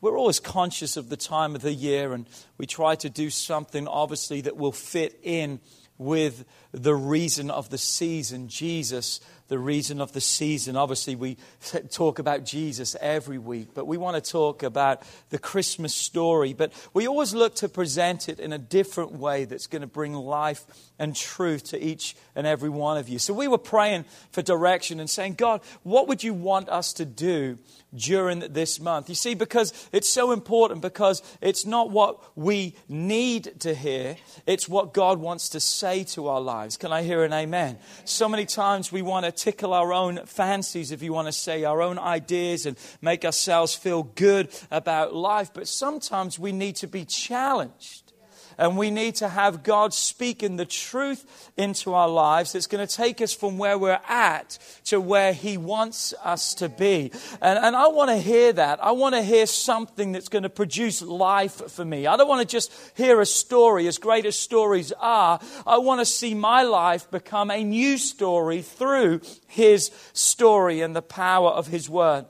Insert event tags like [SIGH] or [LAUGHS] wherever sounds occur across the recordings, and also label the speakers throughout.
Speaker 1: we're always conscious of the time of the year and we try to do something obviously that will fit in with the reason of the season, Jesus, the reason of the season. Obviously, we [LAUGHS] talk about Jesus every week, but we want to talk about the Christmas story. But we always look to present it in a different way that's going to bring life and truth to each and every one of you. So we were praying for direction and saying, God, what would you want us to do during this month? You see, because it's so important, because it's not what we need to hear, it's what God wants to say to our lives. Can I hear an amen? So many times we want to tickle our own fancies, if you want to say, our own ideas and make ourselves feel good about life, but sometimes we need to be challenged. And we need to have God speaking the truth into our lives that's going to take us from where we're at to where He wants us to be. And, and I want to hear that. I want to hear something that's going to produce life for me. I don't want to just hear a story, as great as stories are. I want to see my life become a new story through His story and the power of His Word.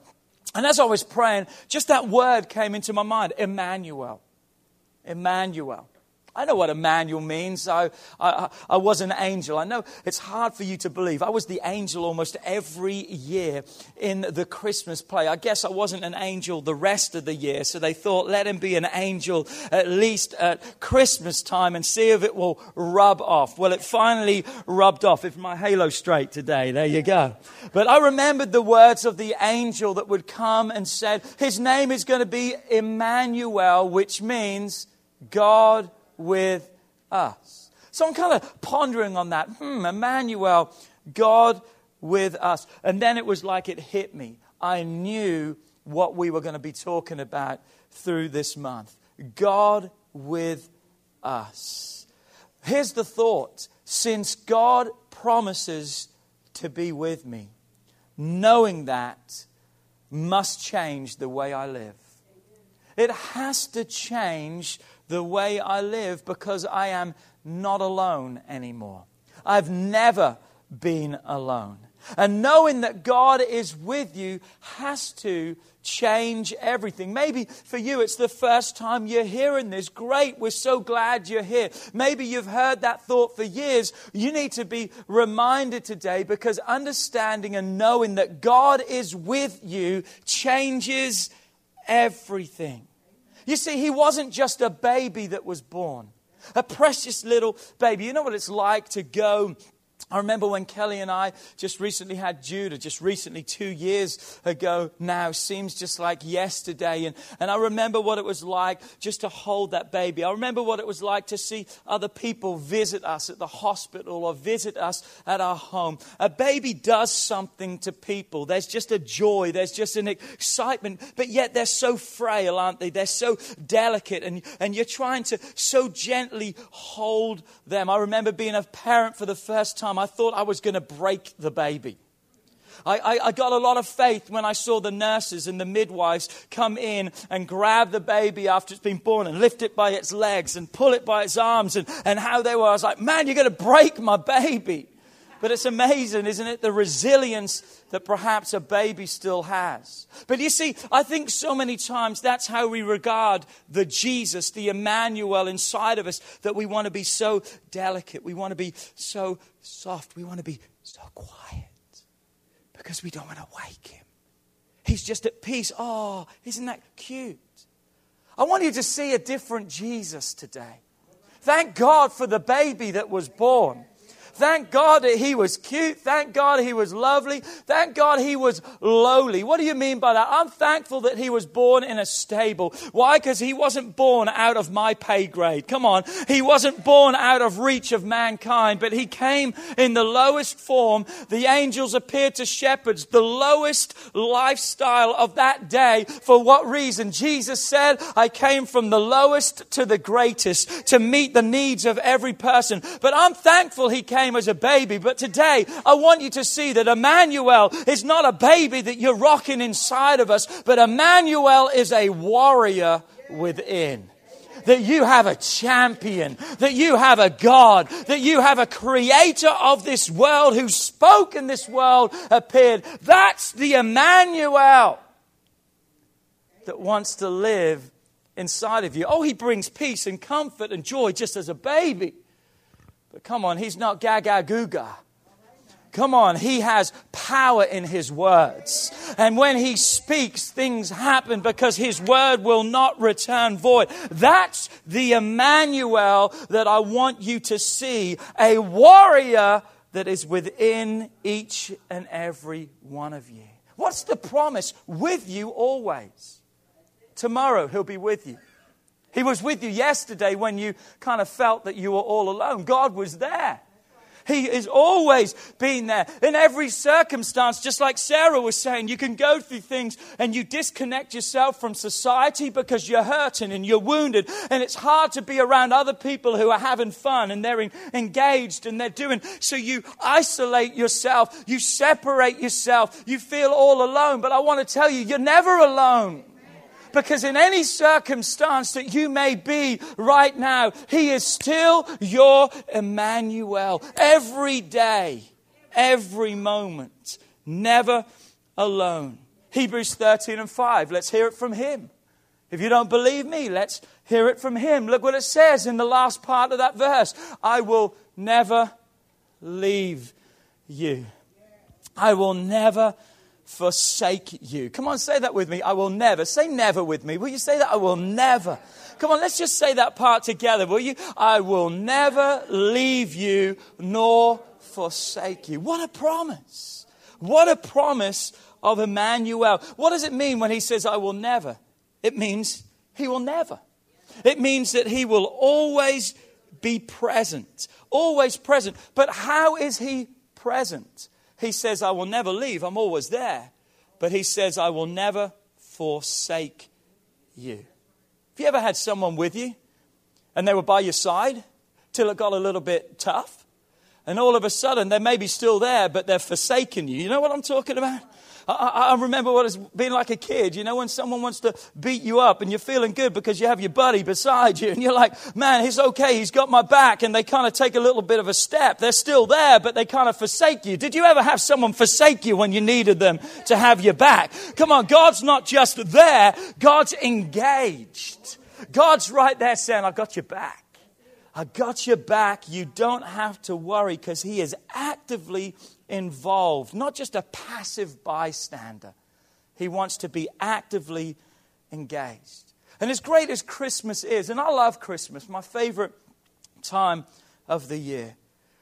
Speaker 1: And as I was praying, just that word came into my mind Emmanuel. Emmanuel. I know what Emmanuel means. I, I, I was an angel. I know it's hard for you to believe. I was the angel almost every year in the Christmas play. I guess I wasn't an angel the rest of the year, so they thought, let him be an angel at least at Christmas time and see if it will rub off. Well, it finally rubbed off. If my halo straight today, there you go. But I remembered the words of the angel that would come and said, his name is going to be Emmanuel, which means God with us. So I'm kind of pondering on that. Hmm, Emmanuel, God with us. And then it was like it hit me. I knew what we were going to be talking about through this month God with us. Here's the thought since God promises to be with me, knowing that must change the way I live. It has to change the way I live because I am not alone anymore. I've never been alone. And knowing that God is with you has to change everything. Maybe for you it's the first time you're hearing this. Great, we're so glad you're here. Maybe you've heard that thought for years. You need to be reminded today because understanding and knowing that God is with you changes everything. You see, he wasn't just a baby that was born, a precious little baby. You know what it's like to go I remember when Kelly and I just recently had Judah, just recently, two years ago now, seems just like yesterday. And, and I remember what it was like just to hold that baby. I remember what it was like to see other people visit us at the hospital or visit us at our home. A baby does something to people. There's just a joy, there's just an excitement, but yet they're so frail, aren't they? They're so delicate, and, and you're trying to so gently hold them. I remember being a parent for the first time. I thought I was going to break the baby. I, I, I, got a lot of faith when I saw the nurses and the midwives come in and grab the baby after it's been born and lift it by its legs and pull it by its arms and, and how they were. I was like, man, you're going to break my baby. But it's amazing, isn't it? The resilience that perhaps a baby still has. But you see, I think so many times that's how we regard the Jesus, the Emmanuel inside of us, that we want to be so delicate. We want to be so soft. We want to be so quiet because we don't want to wake him. He's just at peace. Oh, isn't that cute? I want you to see a different Jesus today. Thank God for the baby that was born. Thank God that he was cute. Thank God he was lovely. Thank God he was lowly. What do you mean by that? I'm thankful that he was born in a stable. Why? Because he wasn't born out of my pay grade. Come on. He wasn't born out of reach of mankind, but he came in the lowest form. The angels appeared to shepherds, the lowest lifestyle of that day. For what reason? Jesus said, I came from the lowest to the greatest to meet the needs of every person. But I'm thankful he came as a baby. But today, I want you to see that Emmanuel is not a baby that you're rocking inside of us, but Emmanuel is a warrior within that you have a champion, that you have a God, that you have a creator of this world who spoke and this world appeared. That's the Emmanuel that wants to live inside of you. Oh, he brings peace and comfort and joy just as a baby. But come on, he's not gaga googa. Come on, he has power in his words. And when he speaks, things happen because his word will not return void. That's the Emmanuel that I want you to see a warrior that is within each and every one of you. What's the promise? With you always. Tomorrow, he'll be with you. He was with you yesterday when you kind of felt that you were all alone. God was there. He has always been there in every circumstance, just like Sarah was saying. You can go through things and you disconnect yourself from society because you're hurting and you're wounded. And it's hard to be around other people who are having fun and they're engaged and they're doing. So you isolate yourself, you separate yourself, you feel all alone. But I want to tell you, you're never alone. Because in any circumstance that you may be right now, He is still your Emmanuel. Every day, every moment, never alone. Hebrews 13 and 5. Let's hear it from Him. If you don't believe me, let's hear it from Him. Look what it says in the last part of that verse I will never leave you. I will never forsake you. Come on, say that with me. I will never. Say never with me. Will you say that? I will never. Come on, let's just say that part together, will you? I will never leave you nor forsake you. What a promise. What a promise of Emmanuel. What does it mean when he says, I will never? It means he will never. It means that he will always be present. Always present. But how is he present? He says, I will never leave. I'm always there. But he says, I will never forsake you. Have you ever had someone with you and they were by your side till it got a little bit tough? And all of a sudden, they may be still there, but they're forsaken you. You know what I'm talking about? I, I, remember what it's been like a kid. You know, when someone wants to beat you up and you're feeling good because you have your buddy beside you and you're like, man, he's okay. He's got my back. And they kind of take a little bit of a step. They're still there, but they kind of forsake you. Did you ever have someone forsake you when you needed them to have your back? Come on. God's not just there. God's engaged. God's right there saying, I've got your back. I got your back. You don't have to worry because He is actively involved, not just a passive bystander. He wants to be actively engaged. And as great as Christmas is, and I love Christmas, my favorite time of the year,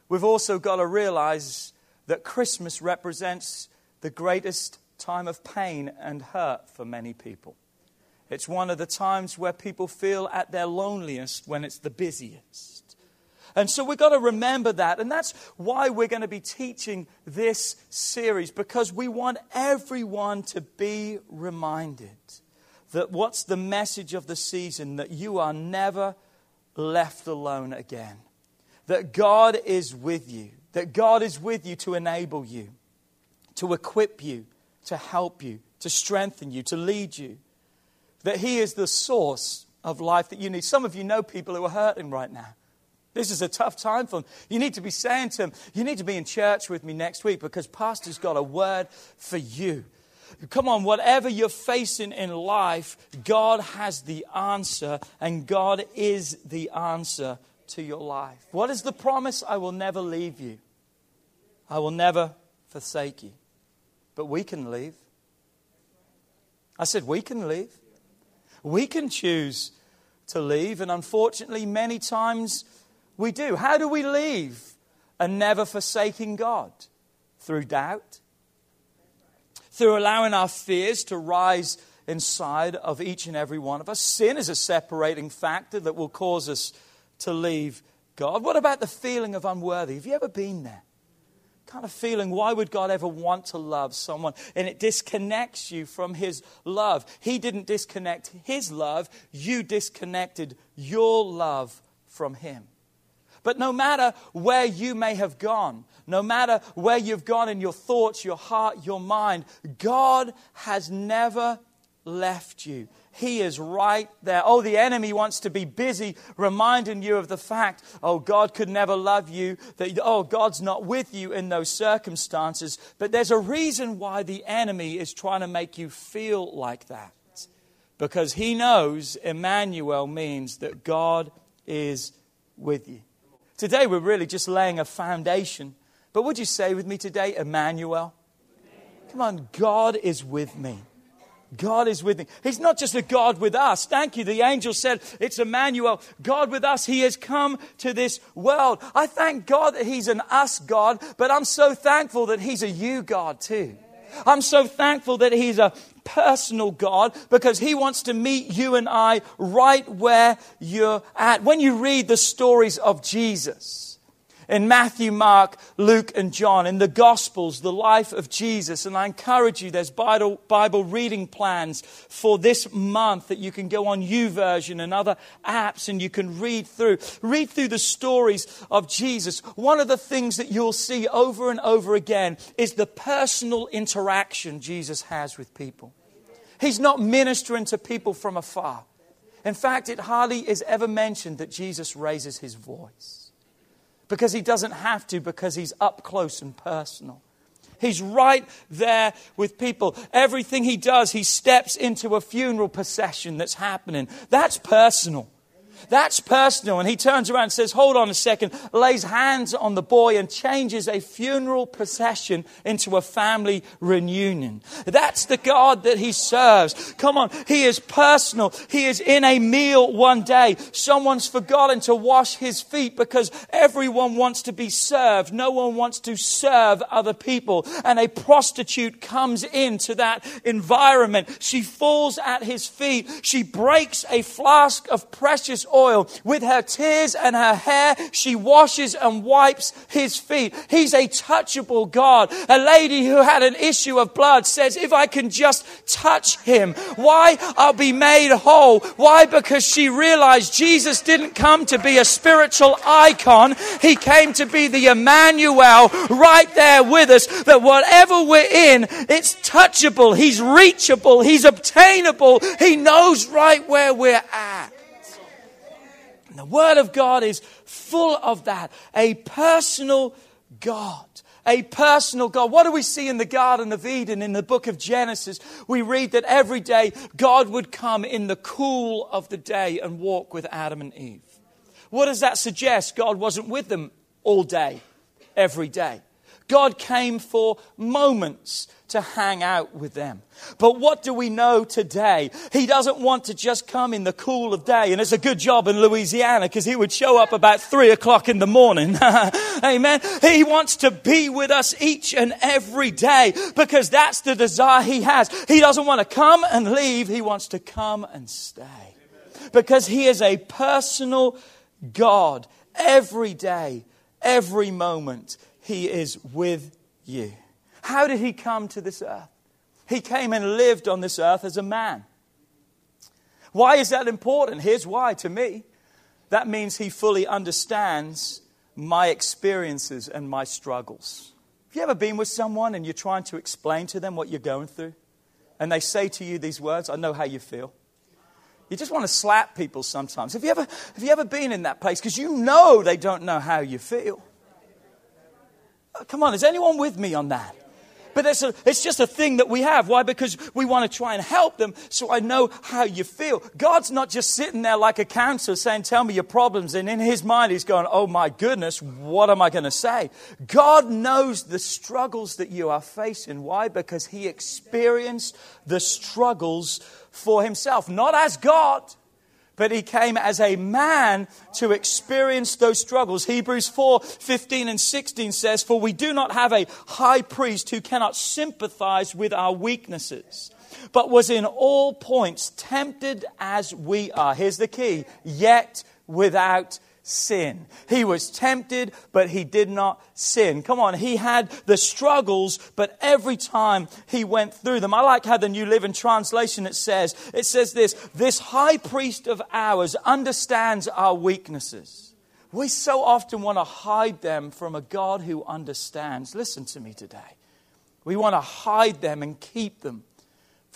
Speaker 1: we've also got to realize that Christmas represents the greatest time of pain and hurt for many people. It's one of the times where people feel at their loneliest when it's the busiest. And so we've got to remember that. And that's why we're going to be teaching this series, because we want everyone to be reminded that what's the message of the season? That you are never left alone again. That God is with you. That God is with you to enable you, to equip you, to help you, to strengthen you, to lead you. That He is the source of life that you need. Some of you know people who are hurting right now. This is a tough time for them. You need to be saying to them, You need to be in church with me next week because Pastor's got a word for you. Come on, whatever you're facing in life, God has the answer, and God is the answer to your life. What is the promise? I will never leave you, I will never forsake you. But we can leave. I said, We can leave. We can choose to leave, and unfortunately, many times we do. How do we leave and never forsaking God? Through doubt, through allowing our fears to rise inside of each and every one of us. Sin is a separating factor that will cause us to leave God. What about the feeling of unworthy? Have you ever been there? Kind of feeling, why would God ever want to love someone? And it disconnects you from His love. He didn't disconnect His love, you disconnected your love from Him. But no matter where you may have gone, no matter where you've gone in your thoughts, your heart, your mind, God has never left you. He is right there. Oh, the enemy wants to be busy reminding you of the fact, oh, God could never love you, that, oh, God's not with you in those circumstances. But there's a reason why the enemy is trying to make you feel like that. Because he knows Emmanuel means that God is with you. Today, we're really just laying a foundation. But would you say with me today, Emmanuel? Come on, God is with me. God is with me. He's not just a God with us. Thank you. The angel said, It's Emmanuel, God with us. He has come to this world. I thank God that He's an us God, but I'm so thankful that He's a you God too. I'm so thankful that He's a personal God because He wants to meet you and I right where you're at. When you read the stories of Jesus, in Matthew, Mark, Luke, and John, in the Gospels, the life of Jesus. And I encourage you, there's Bible, Bible reading plans for this month that you can go on YouVersion and other apps and you can read through. Read through the stories of Jesus. One of the things that you'll see over and over again is the personal interaction Jesus has with people. He's not ministering to people from afar. In fact, it hardly is ever mentioned that Jesus raises his voice because he doesn't have to, because he's up close and personal. He's right there with people. Everything he does, he steps into a funeral procession that's happening. That's personal. That's personal. And he turns around and says, Hold on a second, lays hands on the boy and changes a funeral procession into a family reunion. That's the God that he serves. Come on, he is personal. He is in a meal one day. Someone's forgotten to wash his feet because everyone wants to be served. No one wants to serve other people. And a prostitute comes into that environment. She falls at his feet. She breaks a flask of precious oil. With her tears and her hair, she washes and wipes his feet. He's a touchable God. A lady who had an issue of blood says, if I can just touch him, why? I'll be made whole. Why? Because she realized Jesus didn't come to be a spiritual icon. He came to be the Emmanuel right there with us that whatever we're in, it's touchable. He's reachable. He's obtainable. He knows right where we're at. And the Word of God is full of that. A personal God. A personal God. What do we see in the Garden of Eden in the book of Genesis? We read that every day God would come in the cool of the day and walk with Adam and Eve. What does that suggest? God wasn't with them all day, every day. God came for moments to hang out with them. But what do we know today? He doesn't want to just come in the cool of day. And it's a good job in Louisiana because he would show up about three o'clock in the morning. [LAUGHS] Amen. He wants to be with us each and every day because that's the desire he has. He doesn't want to come and leave. He wants to come and stay because he is a personal God every day, every moment. He is with you. How did he come to this earth? He came and lived on this earth as a man. Why is that important? Here's why to me. That means he fully understands my experiences and my struggles. Have you ever been with someone and you're trying to explain to them what you're going through? And they say to you these words, I know how you feel. You just want to slap people sometimes. Have you ever, have you ever been in that place? Because you know they don't know how you feel. Come on, is anyone with me on that? But it's, a, it's just a thing that we have. Why? Because we want to try and help them so I know how you feel. God's not just sitting there like a counselor saying, Tell me your problems. And in his mind, he's going, Oh my goodness, what am I going to say? God knows the struggles that you are facing. Why? Because he experienced the struggles for himself, not as God but he came as a man to experience those struggles. Hebrews 4 15 and 16 says, For we do not have a high priest who cannot sympathize with our weaknesses, but was in all points tempted as we are. Here's the key yet without sin. He was tempted, but he did not sin. Come on, he had the struggles, but every time he went through them. I like how the New Living Translation it says, it says this, this high priest of ours understands our weaknesses. We so often want to hide them from a God who understands. Listen to me today. We want to hide them and keep them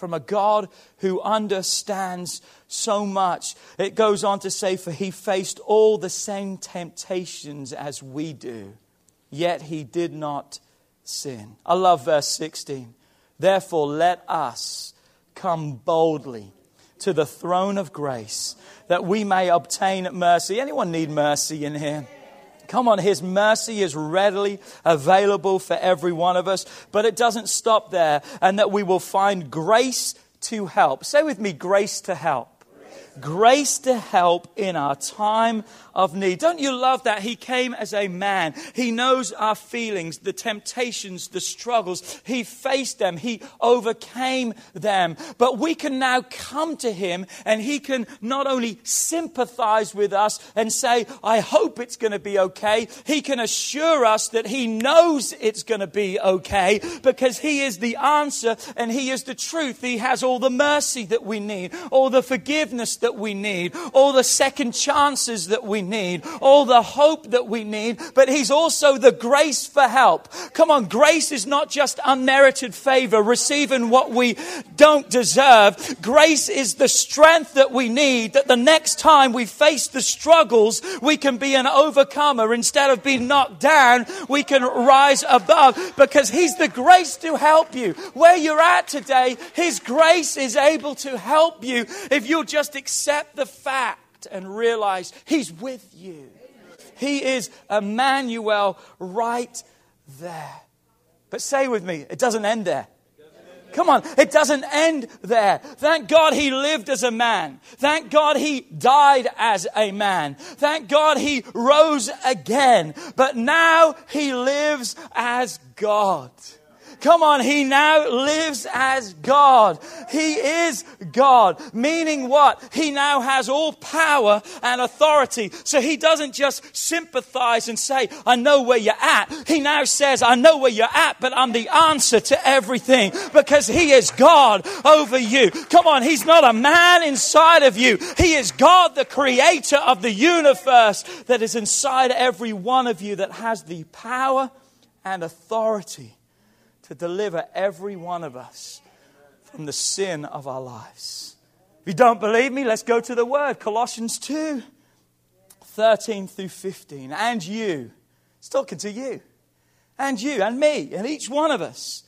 Speaker 1: from a God who understands so much. It goes on to say, For he faced all the same temptations as we do, yet he did not sin. I love verse 16. Therefore, let us come boldly to the throne of grace that we may obtain mercy. Anyone need mercy in here? Come on, His mercy is readily available for every one of us, but it doesn't stop there, and that we will find grace to help. Say with me, grace to help grace to help in our time of need. Don't you love that? He came as a man. He knows our feelings, the temptations, the struggles. He faced them. He overcame them. But we can now come to him and he can not only sympathize with us and say, I hope it's going to be okay. He can assure us that he knows it's going to be okay because he is the answer and he is the truth. He has all the mercy that we need, all the forgiveness that we need, all the second chances that we need, all the hope that we need, but He's also the grace for help. Come on, grace is not just unmerited favor, receiving what we don't deserve. Grace is the strength that we need that the next time we face the struggles, we can be an overcomer. Instead of being knocked down, we can rise above because He's the grace to help you. Where you're at today, His grace is able to help you if you'll just accept the fact and realize He's with you. He is Emmanuel right there. But say with me, it doesn't end there. Come on, it doesn't end there. Thank God he lived as a man. Thank God he died as a man. Thank God he rose again. But now he lives as God. Come on, he now lives as God. He is God. Meaning what? He now has all power and authority. So he doesn't just sympathize and say, I know where you're at. He now says, I know where you're at, but I'm the answer to everything because he is God over you. Come on, he's not a man inside of you. He is God, the creator of the universe that is inside every one of you that has the power and authority to deliver every one of us from the sin of our lives. If you don't believe me, let's go to the word Colossians 2 13 through 15. And you, it's talking to you, and you, and me, and each one of us,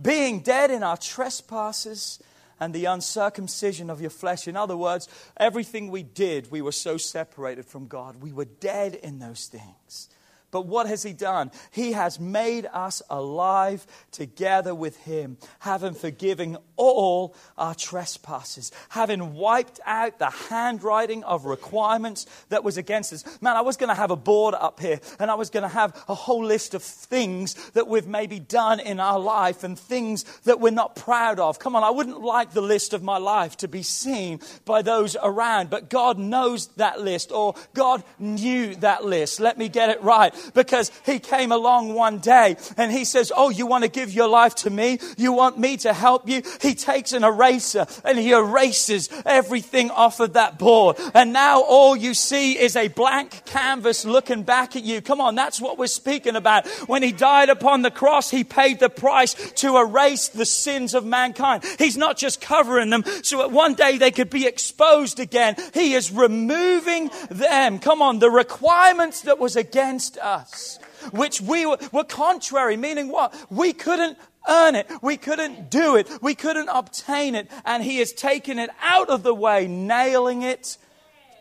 Speaker 1: being dead in our trespasses and the uncircumcision of your flesh. In other words, everything we did, we were so separated from God. We were dead in those things. But what has He done? He has made us alive together with Him, having forgiven all our trespasses, having wiped out the handwriting of requirements that was against us. Man, I was going to have a board up here and I was going to have a whole list of things that we've maybe done in our life and things that we're not proud of. Come on, I wouldn't like the list of my life to be seen by those around, but God knows that list or God knew that list. Let me get it right because he came along one day and he says, Oh, you want to give your life to me? You want me to help you? He takes an eraser and he erases everything off of that board. And now all you see is a blank canvas looking back at you. Come on, that's what we're speaking about. When he died upon the cross, he paid the price to erase the sins of mankind. He's not just covering them so that one day they could be exposed again. He is removing them. Come on, the requirements that was against us which we were, were contrary, meaning what? We couldn't earn it. We couldn't do it. We couldn't obtain it. And He has taken it out of the way, nailing it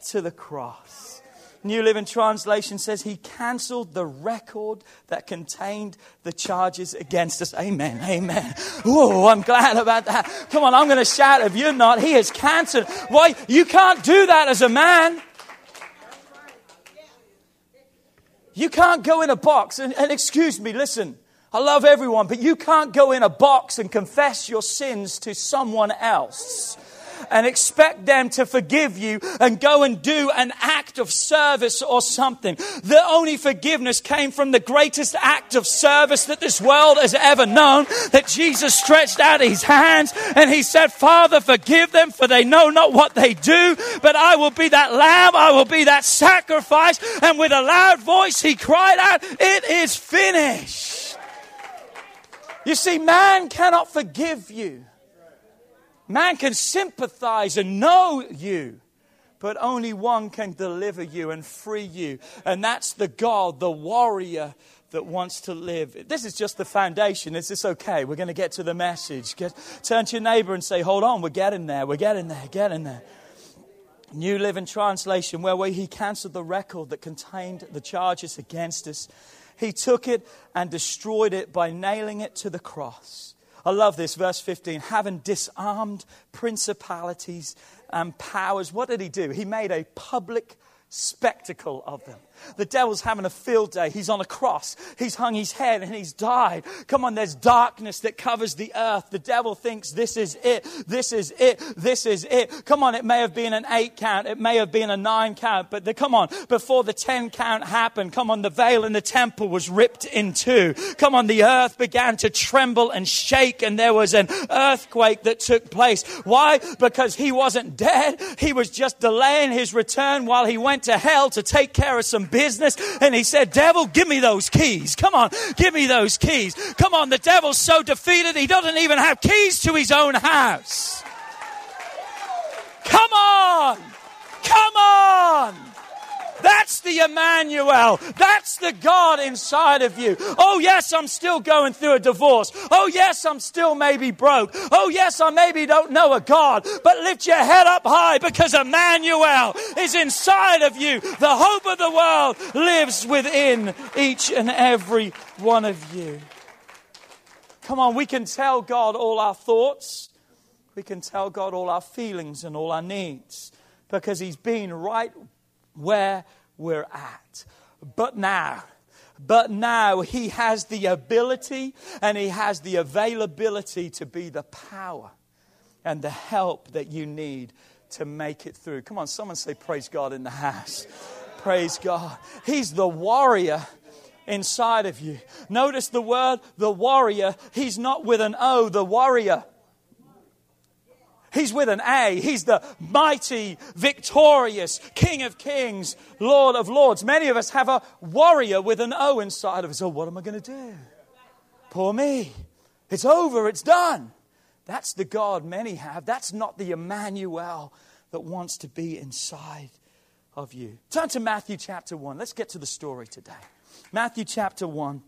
Speaker 1: to the cross. New Living Translation says he canceled the record that contained the charges against us. Amen. Amen. Oh, I'm glad about that. Come on, I'm going to shout if you're not. He has canceled. Why? You can't do that as a man. You can't go in a box and, and excuse me, listen. I love everyone, but you can't go in a box and confess your sins to someone else and expect them to forgive you and go and do an act of service or something. The only forgiveness came from the greatest act of service that this world has ever known that Jesus stretched out his hands and he said, Father, forgive them for they know not what they do, but I will be that lamb, I will be that sacrifice. And with a loud voice, he cried out, It is finished. You see, man cannot forgive you. Man can sympathize and know you, but only one can deliver you and free you. And that's the God, the warrior that wants to live. This is just the foundation. Is this okay? We're going to get to the message. Get, turn to your neighbor and say, Hold on, we're getting there, we're getting there, getting there. New Living Translation, where he canceled the record that contained the charges against us. He took it and destroyed it by nailing it to the cross. I love this, verse 15. Having disarmed principalities and powers, what did he do? He made a public spectacle of them. The devil's having a field day. He's on a cross. He's hung his head and he's died. Come on, there's darkness that covers the earth. The devil thinks this is it. This is it. This is it. Come on, it may have been an eight count. It may have been a nine count. But the, come on, before the ten count happened, come on, the veil in the temple was ripped in two. Come on, the earth began to tremble and shake and there was an earthquake that took place. Why? Because he wasn't dead. He was just delaying his return while he went to hell to take care of some business. And he said, Devil, give me those keys. Come on, give me those keys. Come on, the devil's so defeated, he doesn't even have keys to his own house. Come on, come on. That's the Emmanuel. That's the God inside of you. Oh, yes, I'm still going through a divorce. Oh, yes, I'm still maybe broke. Oh, yes, I maybe don't know a God. But lift your head up high because Emmanuel is inside of you. The hope of the world lives within each and every one of you. Come on, we can tell God all our thoughts. We can tell God all our feelings and all our needs because He's been right where we're at. But now, but now he has the ability and he has the availability to be the power and the help that you need to make it through. Come on, someone say, Praise God in the house. Praise God. He's the warrior inside of you. Notice the word, the warrior. He's not with an O, the warrior. He's with an A. He's the mighty, victorious King of kings, Lord of lords. Many of us have a warrior with an O inside of us. Oh, what am I going to do? Poor me. It's over. It's done. That's the God many have. That's not the Emmanuel that wants to be inside of you. Turn to Matthew chapter 1. Let's get to the story today. Matthew chapter 1,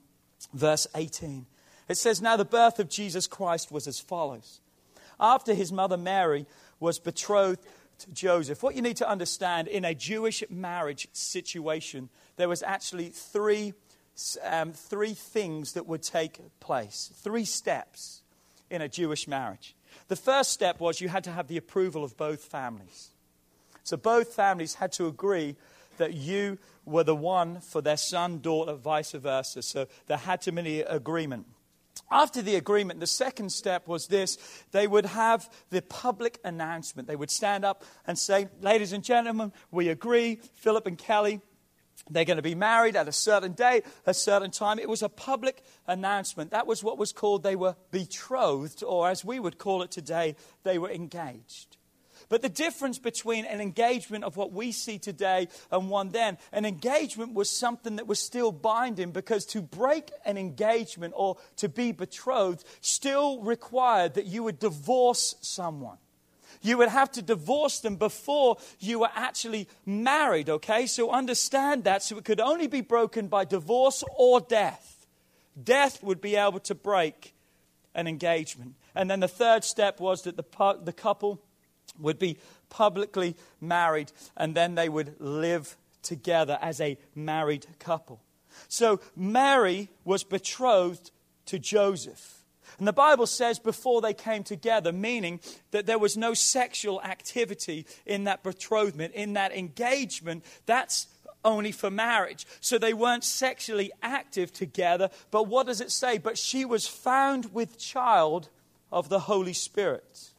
Speaker 1: verse 18. It says, Now the birth of Jesus Christ was as follows after his mother Mary was betrothed to Joseph. What you need to understand in a Jewish marriage situation, there was actually three, um, three things that would take place, three steps in a Jewish marriage. The first step was you had to have the approval of both families. So both families had to agree that you were the one for their son, daughter, vice versa. So there had to be an agreement. After the agreement, the second step was this they would have the public announcement. They would stand up and say, Ladies and gentlemen, we agree, Philip and Kelly, they're going to be married at a certain date, a certain time. It was a public announcement. That was what was called they were betrothed, or as we would call it today, they were engaged. But the difference between an engagement of what we see today and one then, an engagement was something that was still binding because to break an engagement or to be betrothed still required that you would divorce someone. You would have to divorce them before you were actually married, okay? So understand that. So it could only be broken by divorce or death. Death would be able to break an engagement. And then the third step was that the, the couple would be publicly married and then they would live together as a married couple. So Mary was betrothed to Joseph. And the Bible says before they came together, meaning that there was no sexual activity in that betrothment, in that engagement. That's only for marriage. So they weren't sexually active together. But what does it say? But she was found with child of the Holy Spirit.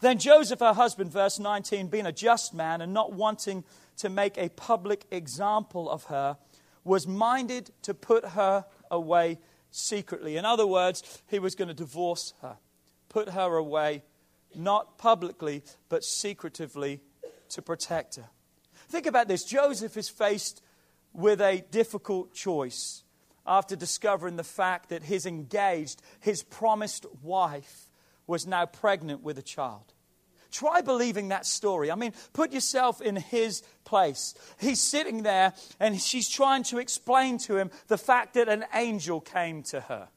Speaker 1: Then Joseph, her husband, verse 19, being a just man and not wanting to make a public example of her, was minded to put her away secretly. In other words, he was going to divorce her, put her away, not publicly, but secretively to protect her. Think about this Joseph is faced with a difficult choice after discovering the fact that his engaged, his promised wife, was now pregnant with a child. Try believing that story. I mean, put yourself in his place. He's sitting there and she's trying to explain to him the fact that an angel came to her.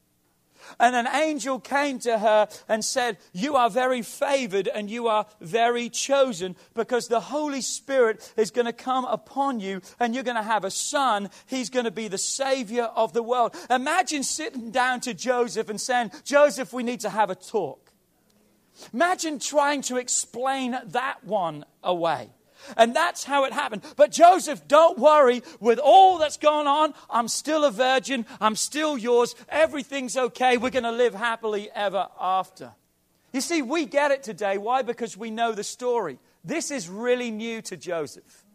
Speaker 1: And an angel came to her and said, You are very favored and you are very chosen because the Holy Spirit is going to come upon you and you're going to have a son. He's going to be the Savior of the world. Imagine sitting down to Joseph and saying, Joseph, we need to have a talk. Imagine trying to explain that one away. And that's how it happened. But Joseph, don't worry. With all that's gone on, I'm still a virgin. I'm still yours. Everything's okay. We're going to live happily ever after. You see, we get it today. Why? Because we know the story. This is really new to Joseph.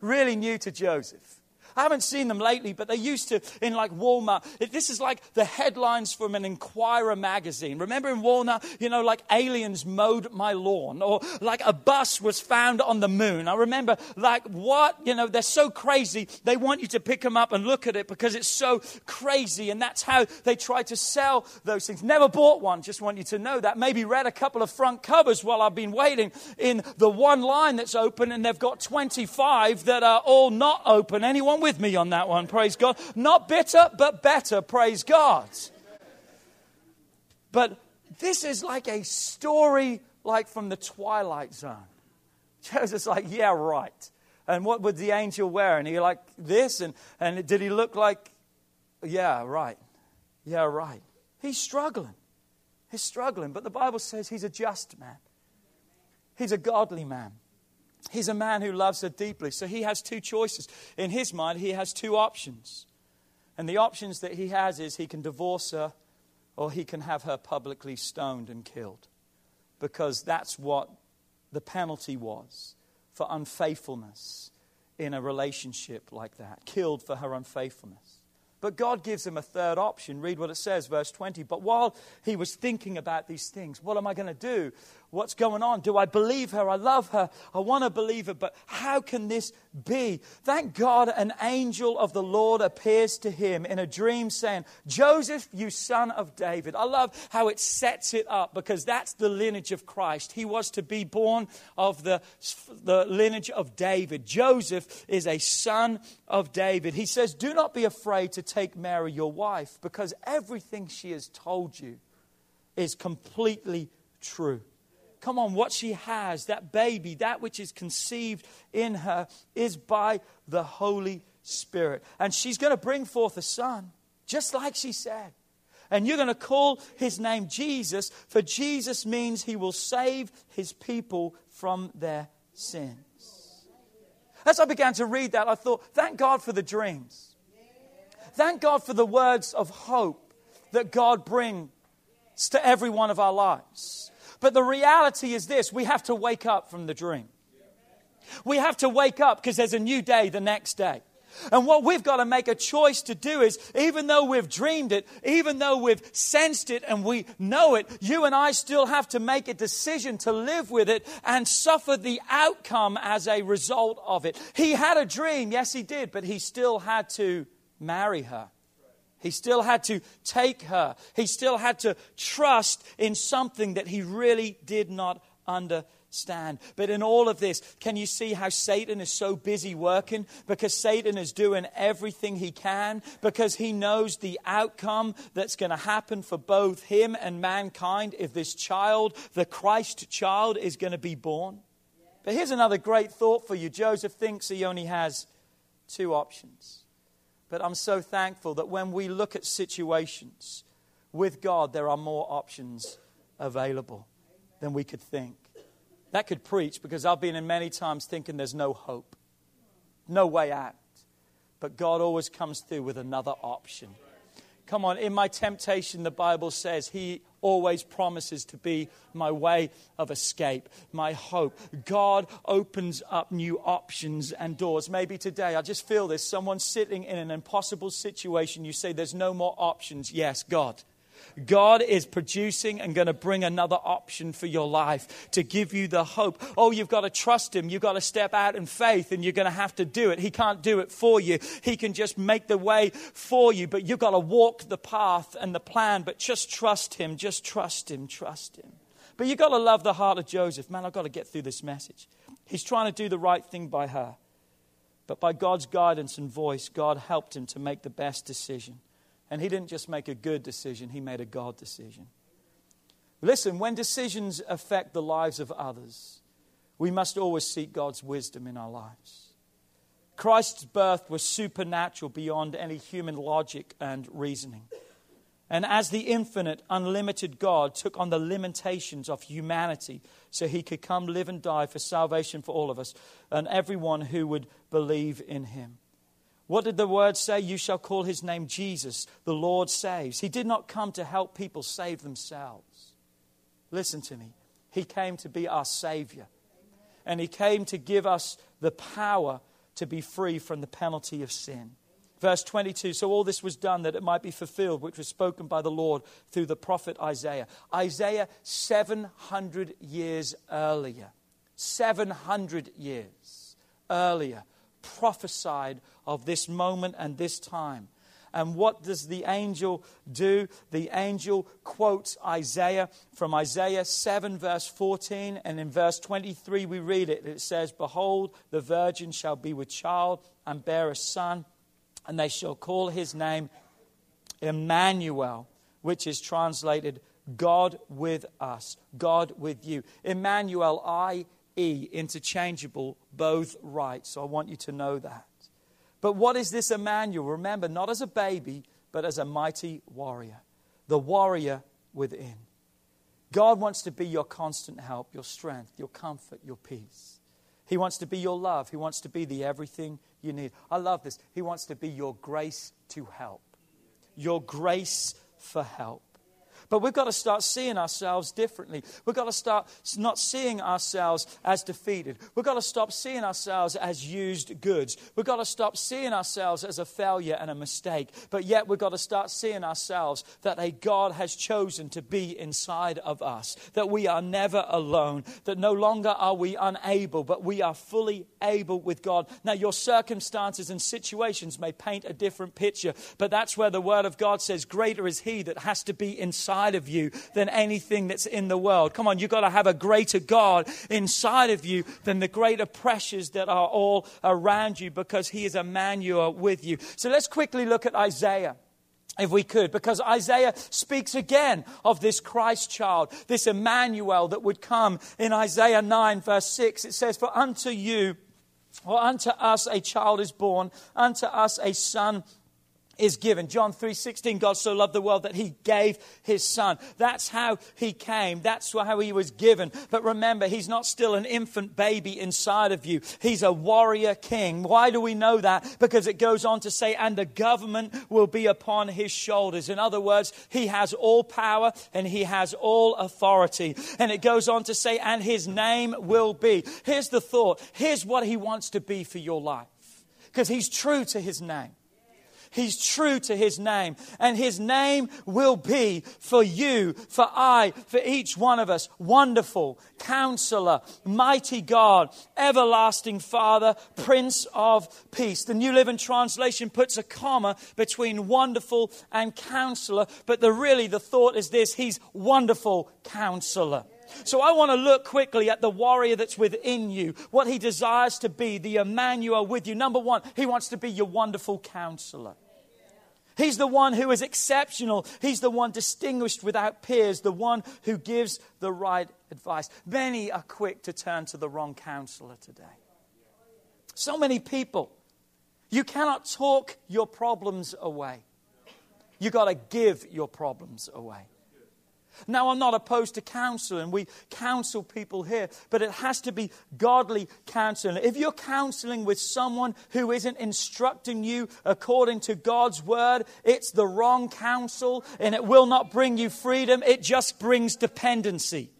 Speaker 1: Really new to Joseph. I haven't seen them lately, but they used to in like Walmart. It, this is like the headlines from an Enquirer magazine. Remember in Walmart, you know, like aliens mowed my lawn, or like a bus was found on the moon. I remember, like, what? You know, they're so crazy. They want you to pick them up and look at it because it's so crazy. And that's how they try to sell those things. Never bought one, just want you to know that. Maybe read a couple of front covers while I've been waiting in the one line that's open, and they've got 25 that are all not open. Anyone with me on that one, praise God. Not bitter, but better, praise God. But this is like a story like from the Twilight Zone. [LAUGHS] Joseph's like, yeah, right. And what would the angel wear? And he like this, and, and did he look like, yeah, right. Yeah, right. He's struggling. He's struggling. But the Bible says he's a just man. He's a godly man. He's a man who loves her deeply. So he has two choices. In his mind, he has two options. And the options that he has is he can divorce her or he can have her publicly stoned and killed. Because that's what the penalty was for unfaithfulness in a relationship like that. Killed for her unfaithfulness. But God gives him a third option. Read what it says, verse 20. But while he was thinking about these things, what am I going to do? What's going on? Do I believe her? I love her. I want to believe her, but how can this be? Thank God an angel of the Lord appears to him in a dream saying, Joseph, you son of David. I love how it sets it up because that's the lineage of Christ. He was to be born of the, the lineage of David. Joseph is a son of David. He says, Do not be afraid to take Mary, your wife, because everything she has told you is completely true. Come on, what she has, that baby, that which is conceived in her, is by the Holy Spirit. And she's going to bring forth a son, just like she said. And you're going to call his name Jesus, for Jesus means he will save his people from their sins. As I began to read that, I thought, thank God for the dreams. Thank God for the words of hope that God brings to every one of our lives. But the reality is this we have to wake up from the dream. We have to wake up because there's a new day the next day. And what we've got to make a choice to do is, even though we've dreamed it, even though we've sensed it and we know it, you and I still have to make a decision to live with it and suffer the outcome as a result of it. He had a dream, yes, he did, but he still had to marry her. He still had to take her. He still had to trust in something that he really did not understand. But in all of this, can you see how Satan is so busy working? Because Satan is doing everything he can, because he knows the outcome that's going to happen for both him and mankind if this child, the Christ child, is going to be born. But here's another great thought for you Joseph thinks he only has two options. But I'm so thankful that when we look at situations with God, there are more options available than we could think. That could preach because I've been in many times thinking there's no hope, no way out. But God always comes through with another option. Come on, in my temptation, the Bible says He always promises to be my way of escape, my hope. God opens up new options and doors. Maybe today, I just feel this someone sitting in an impossible situation. You say, There's no more options. Yes, God. God is producing and going to bring another option for your life to give you the hope. Oh, you've got to trust Him. You've got to step out in faith and you're going to have to do it. He can't do it for you. He can just make the way for you, but you've got to walk the path and the plan. But just trust Him. Just trust Him. Trust Him. But you've got to love the heart of Joseph. Man, I've got to get through this message. He's trying to do the right thing by her. But by God's guidance and voice, God helped him to make the best decision. And he didn't just make a good decision, he made a God decision. Listen, when decisions affect the lives of others, we must always seek God's wisdom in our lives. Christ's birth was supernatural beyond any human logic and reasoning. And as the infinite, unlimited God took on the limitations of humanity so he could come, live, and die for salvation for all of us and everyone who would believe in him. What did the word say? You shall call his name Jesus, the Lord saves. He did not come to help people save themselves. Listen to me. He came to be our Savior. And he came to give us the power to be free from the penalty of sin. Verse 22 So all this was done that it might be fulfilled, which was spoken by the Lord through the prophet Isaiah. Isaiah, 700 years earlier. 700 years earlier prophesied of this moment and this time. And what does the angel do? The angel quotes Isaiah from Isaiah 7, verse 14. And in verse 23, we read it. It says, Behold, the virgin shall be with child and bear a son, and they shall call his name Emmanuel, which is translated God with us, God with you. Emmanuel, I E, interchangeable, both right. So I want you to know that. But what is this Emmanuel? Remember, not as a baby, but as a mighty warrior, the warrior within. God wants to be your constant help, your strength, your comfort, your peace. He wants to be your love. He wants to be the everything you need. I love this. He wants to be your grace to help, your grace for help. But we've got to start seeing ourselves differently. We've got to start not seeing ourselves as defeated. We've got to stop seeing ourselves as used goods. We've got to stop seeing ourselves as a failure and a mistake. But yet we've got to start seeing ourselves that a God has chosen to be inside of us, that we are never alone, that no longer are we unable, but we are fully able with God. Now, your circumstances and situations may paint a different picture, but that's where the Word of God says, Greater is He that has to be inside inside of you than anything that's in the world. Come on, you've got to have a greater God inside of you than the greater pressures that are all around you because He is Emmanuel with you. So let's quickly look at Isaiah if we could, because Isaiah speaks again of this Christ child, this Emmanuel that would come in Isaiah 9, verse 6. It says, For unto you, or unto us a child is born, unto us a son is given. John 3:16 God so loved the world that he gave his son. That's how he came. That's how he was given. But remember, he's not still an infant baby inside of you. He's a warrior king. Why do we know that? Because it goes on to say and the government will be upon his shoulders. In other words, he has all power and he has all authority. And it goes on to say and his name will be. Here's the thought. Here's what he wants to be for your life. Because he's true to his name. He's true to his name. And his name will be for you, for I, for each one of us wonderful, counselor, mighty God, everlasting Father, Prince of Peace. The New Living Translation puts a comma between wonderful and counselor, but the really the thought is this He's wonderful counselor. So I want to look quickly at the warrior that's within you, what he desires to be, the Emmanuel with you. Number one, he wants to be your wonderful counselor. He's the one who is exceptional. He's the one distinguished without peers, the one who gives the right advice. Many are quick to turn to the wrong counselor today. So many people You cannot talk your problems away. You've got to give your problems away. Now, I'm not opposed to counseling. We counsel people here, but it has to be godly counseling. If you're counseling with someone who isn't instructing you according to God's word, it's the wrong counsel and it will not bring you freedom. It just brings dependency.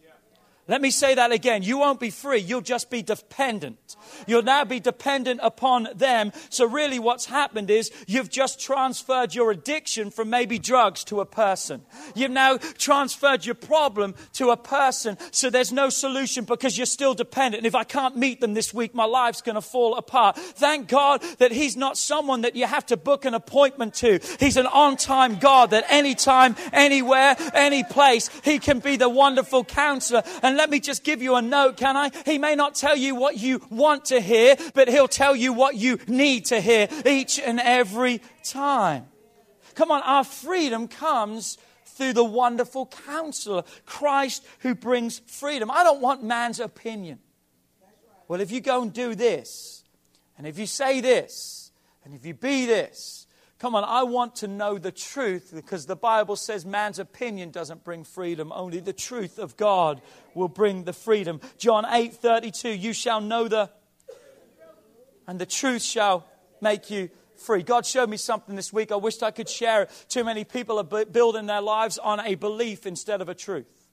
Speaker 1: Let me say that again. You won't be free. You'll just be dependent. You'll now be dependent upon them. So really what's happened is you've just transferred your addiction from maybe drugs to a person. You've now transferred your problem to a person. So there's no solution because you're still dependent. And if I can't meet them this week, my life's going to fall apart. Thank God that He's not someone that you have to book an appointment to. He's an on-time God that anytime, anywhere, any place, He can be the wonderful counselor. And and let me just give you a note, can I? He may not tell you what you want to hear, but he'll tell you what you need to hear each and every time. Come on, our freedom comes through the wonderful counselor, Christ who brings freedom. I don't want man's opinion. Well, if you go and do this, and if you say this, and if you be this, Come on, I want to know the truth because the Bible says man's opinion doesn't bring freedom, only the truth of God will bring the freedom. John 8 32, you shall know the, and the truth shall make you free. God showed me something this week. I wished I could share it. Too many people are building their lives on a belief instead of a truth.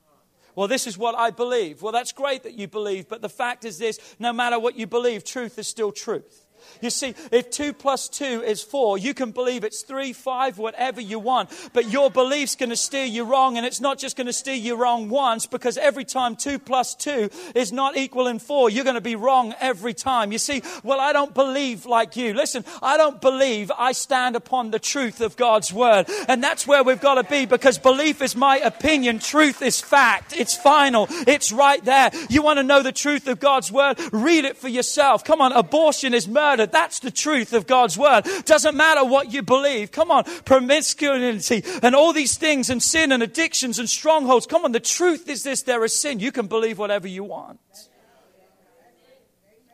Speaker 1: Well, this is what I believe. Well, that's great that you believe, but the fact is this no matter what you believe, truth is still truth. You see, if 2 plus 2 is 4, you can believe it's 3, 5, whatever you want. But your belief's going to steer you wrong, and it's not just going to steer you wrong once, because every time 2 plus 2 is not equal in 4, you're going to be wrong every time. You see, well, I don't believe like you. Listen, I don't believe I stand upon the truth of God's word. And that's where we've got to be, because belief is my opinion, truth is fact. It's final, it's right there. You want to know the truth of God's word? Read it for yourself. Come on, abortion is murder That's the truth of God's word. Doesn't matter what you believe. Come on, promiscuity and all these things and sin and addictions and strongholds. Come on, the truth is this there is sin. You can believe whatever you want.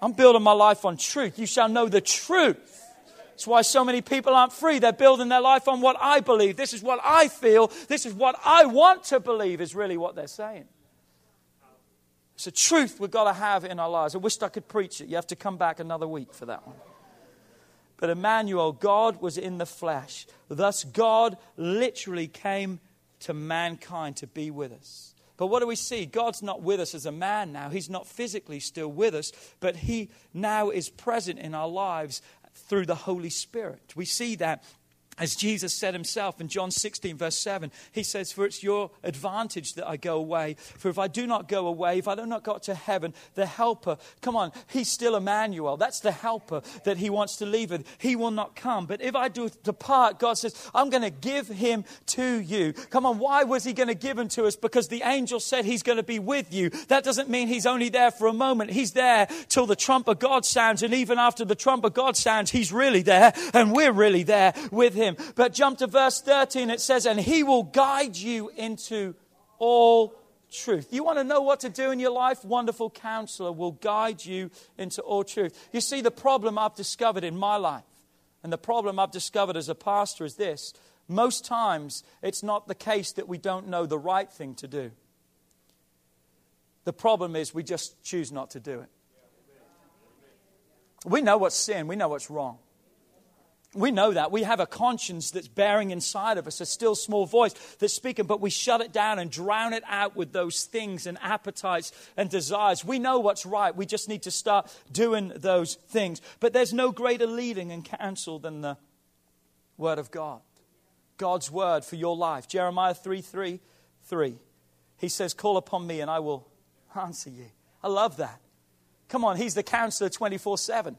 Speaker 1: I'm building my life on truth. You shall know the truth. That's why so many people aren't free. They're building their life on what I believe. This is what I feel. This is what I want to believe, is really what they're saying. It's a truth we've got to have in our lives. I wished I could preach it. You have to come back another week for that one. But Emmanuel, God was in the flesh. Thus, God literally came to mankind to be with us. But what do we see? God's not with us as a man now. He's not physically still with us, but He now is present in our lives through the Holy Spirit. We see that as Jesus said himself in John 16, verse 7, he says, For it's your advantage that I go away. For if I do not go away, if I do not go to heaven, the helper, come on, he's still Emmanuel. That's the helper that he wants to leave with. He will not come. But if I do depart, God says, I'm going to give him to you. Come on, why was he going to give him to us? Because the angel said he's going to be with you. That doesn't mean he's only there for a moment. He's there till the trump of God sounds. And even after the trump of God sounds, he's really there. And we're really there with him him. But jump to verse 13, it says, And he will guide you into all truth. You want to know what to do in your life? Wonderful counselor will guide you into all truth. You see, the problem I've discovered in my life, and the problem I've discovered as a pastor is this most times it's not the case that we don't know the right thing to do. The problem is we just choose not to do it. We know what's sin, we know what's wrong. We know that. We have a conscience that's bearing inside of us, a still small voice that's speaking, but we shut it down and drown it out with those things and appetites and desires. We know what's right. We just need to start doing those things. But there's no greater leading and counsel than the Word of God. God's Word for your life. Jeremiah 3 3 3. He says, Call upon me and I will answer you. I love that. Come on, He's the counselor 24 7.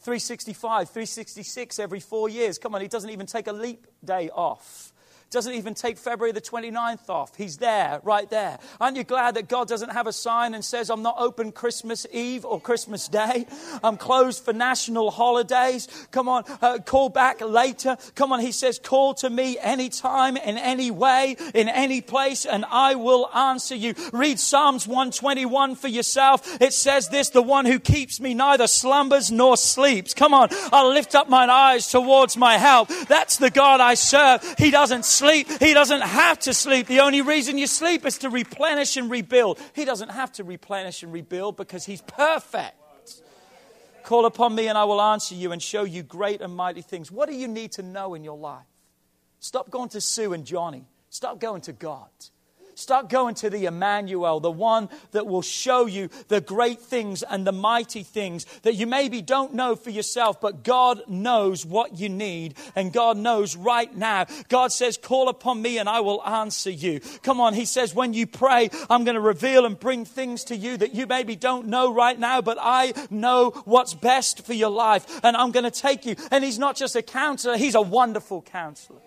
Speaker 1: 365, 366 every four years. Come on, he doesn't even take a leap day off. Doesn't even take February the 29th off. He's there, right there. Aren't you glad that God doesn't have a sign and says, I'm not open Christmas Eve or Christmas Day? I'm closed for national holidays. Come on, uh, call back later. Come on, He says, call to me anytime, in any way, in any place, and I will answer you. Read Psalms 121 for yourself. It says this, the one who keeps me neither slumbers nor sleeps. Come on, I'll lift up mine eyes towards my help. That's the God I serve. He doesn't sleep. He doesn't have to sleep. The only reason you sleep is to replenish and rebuild. He doesn't have to replenish and rebuild because He's perfect. Call upon me and I will answer you and show you great and mighty things. What do you need to know in your life? Stop going to Sue and Johnny. Stop going to God. Start going to the Emmanuel, the one that will show you the great things and the mighty things that you maybe don't know for yourself, but God knows what you need and God knows right now. God says, Call upon me and I will answer you. Come on, He says, When you pray, I'm going to reveal and bring things to you that you maybe don't know right now, but I know what's best for your life and I'm going to take you. And He's not just a counselor, He's a wonderful counselor.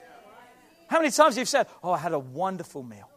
Speaker 1: How many times have you said, Oh, I had a wonderful meal?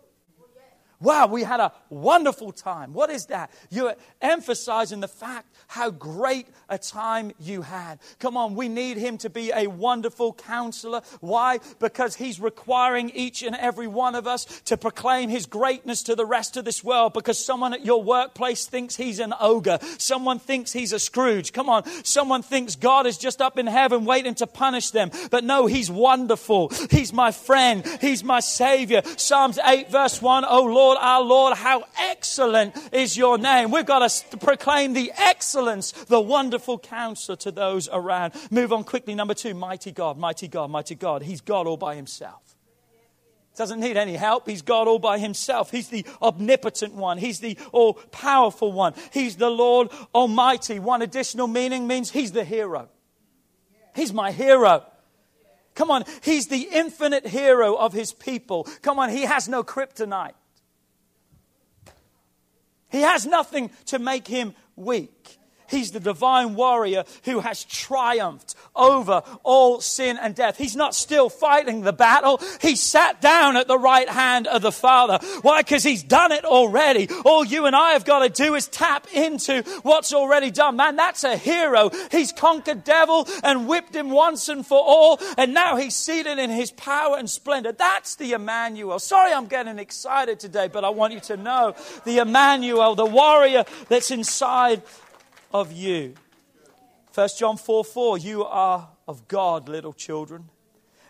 Speaker 1: Wow, we had a wonderful time. What is that? You're emphasizing the fact how great a time you had. Come on, we need him to be a wonderful counselor. Why? Because he's requiring each and every one of us to proclaim his greatness to the rest of this world because someone at your workplace thinks he's an ogre. Someone thinks he's a Scrooge. Come on, someone thinks God is just up in heaven waiting to punish them. But no, he's wonderful. He's my friend. He's my savior. Psalms 8 verse 1, Oh Lord, Lord, our Lord, how excellent is your name. We've got to proclaim the excellence, the wonderful counselor to those around. Move on quickly. Number two, mighty God, mighty God, mighty God. He's God all by himself. Doesn't need any help. He's God all by himself. He's the omnipotent one. He's the all powerful one. He's the Lord Almighty. One additional meaning means he's the hero. He's my hero. Come on, he's the infinite hero of his people. Come on, he has no kryptonite. He has nothing to make him weak. He's the divine warrior who has triumphed over all sin and death. He's not still fighting the battle. He sat down at the right hand of the Father. Why? Because he's done it already. All you and I have got to do is tap into what's already done. Man, that's a hero. He's conquered devil and whipped him once and for all. And now he's seated in his power and splendor. That's the Emmanuel. Sorry I'm getting excited today, but I want you to know the Emmanuel, the warrior that's inside of you. 1 John 4 4, you are of God, little children,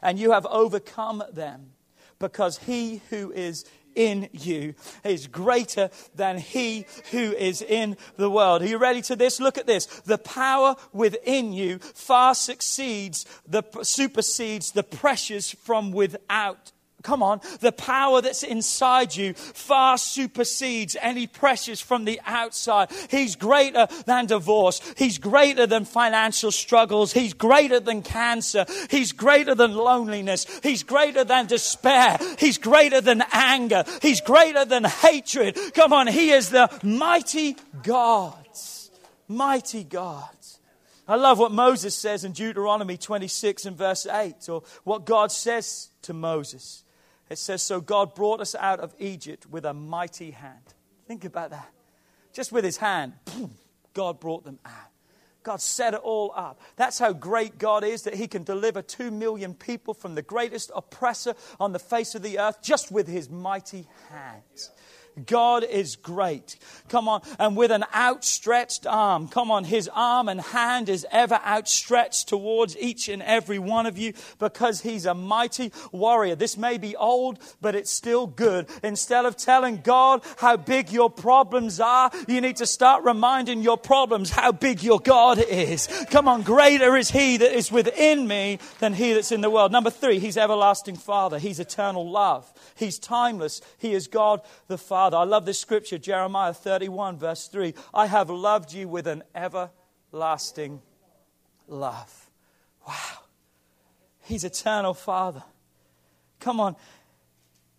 Speaker 1: and you have overcome them because he who is in you is greater than he who is in the world. Are you ready to this? Look at this. The power within you far succeeds the supersedes the pressures from without come on, the power that's inside you far supersedes any pressures from the outside. He's greater than divorce. He's greater than financial struggles. He's greater than cancer. He's greater than loneliness. He's greater than despair. He's greater than anger. He's greater than hatred. Come on, He is the mighty God. Mighty God. I love what Moses says in Deuteronomy 26 and verse 8, or what God says to Moses. It says, So God brought us out of Egypt with a mighty hand. Think about that. Just with his hand, boom, God brought them out. God set it all up. That's how great God is that He can deliver two million people from the greatest oppressor on the face of the earth just with His mighty hands. God is great. Come on. And with an outstretched arm. Come on. His arm and hand is ever outstretched towards each and every one of you because he's a mighty warrior. This may be old, but it's still good. Instead of telling God how big your problems are, you need to start reminding your problems how big your God is. Come on. Greater is he that is within me than he that's in the world. Number three, he's everlasting father. He's eternal love. He's timeless. He is God the Father. I love this scripture, Jeremiah 31, verse 3. I have loved you with an everlasting love. Wow. He's eternal Father. Come on.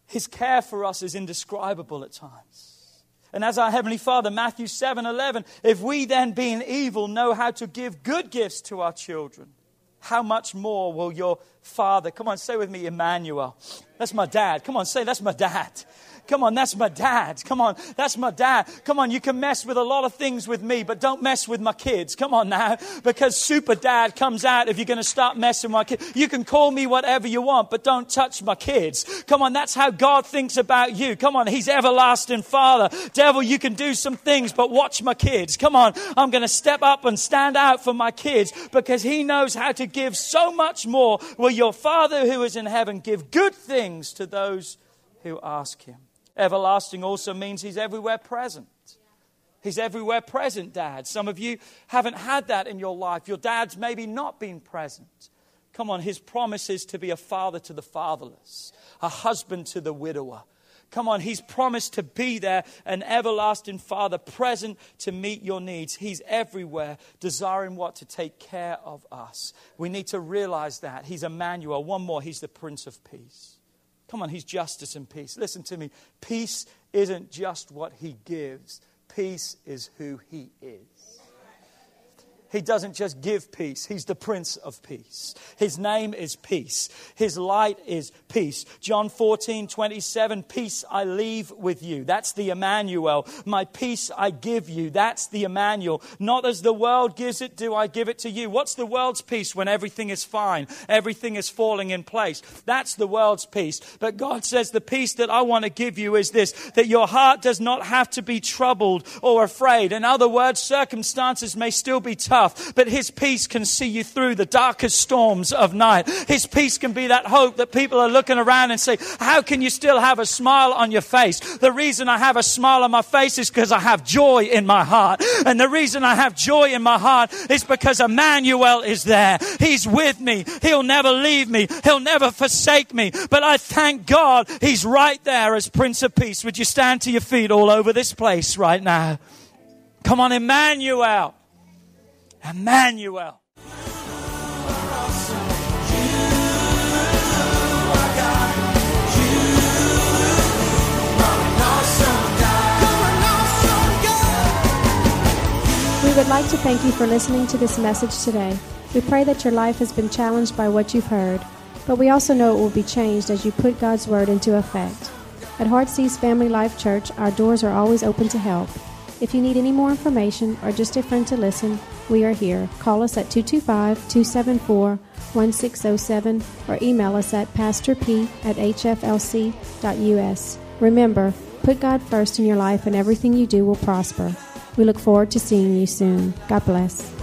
Speaker 1: His care for us is indescribable at times. And as our Heavenly Father, Matthew 7 11, if we then, being evil, know how to give good gifts to our children, how much more will your Father, come on, say with me, Emmanuel, That's my dad. Come on, say, That's my dad. Come on, that's my dad. Come on, that's my dad. Come on, you can mess with a lot of things with me, but don't mess with my kids. Come on now, because super dad comes out if you're going to start messing with my kids. You can call me whatever you want, but don't touch my kids. Come on, that's how God thinks about you. Come on, He's everlasting Father. Devil, you can do some things, but watch my kids. Come on, I'm going to step up and stand out for my kids because He knows how to give so much more. Will your Father who is in heaven give good things to those who ask Him? Everlasting also means He's everywhere present. He's everywhere present, Dad. Some of you haven't had that in your life. Your dad's maybe not been present. Come on, His promise is to be a father to the fatherless, a husband to the widower. Come on, He's promised to be there, an everlasting Father, present to meet your needs. He's everywhere, desiring what? To take care of us. We need to realize that. He's Emmanuel. One more, He's the Prince of Peace. Come on, He's justice and peace. Listen to me. Peace isn't just what He gives, peace is who He is. He doesn't just give peace, He's the Prince of Peace. His name is peace. His light is peace. John 14, 27, peace I leave with you. That's the Emmanuel. My peace I give you. That's the Emmanuel. Not as the world gives it, do I give it to you. What's the world's peace when everything is fine? Everything is falling in place. That's the world's peace. But God says the peace that I want to give you is this, that your heart does not have to be troubled or afraid. In other words, circumstances may still be tough tough, but His peace can see you through the darkest storms of night. His peace can be that hope that people are looking around and say, How can you still have a smile on your face? The reason I have a smile on my face is because I have joy in my heart. And the reason I have joy in my heart is because Emmanuel is there. He's with me. He'll never leave me. He'll never forsake me. But I thank God He's right there as Prince of Peace. Would you stand to your feet all over this place right now? Come on, Emmanuel. Emmanuel.
Speaker 2: We would like to thank you for listening to this message today. We pray that your life has been challenged by what you've heard, but we also know it will be changed as you put God's Word into effect. At Heartsease Family Life Church, our doors are always open to help. If you need any more information or just a friend to listen, we are here. Call us at 225 274 1607 or email us at pastorp at hflc.us. Remember, put God first in your life and everything you do will prosper. We look forward to seeing you soon. God bless.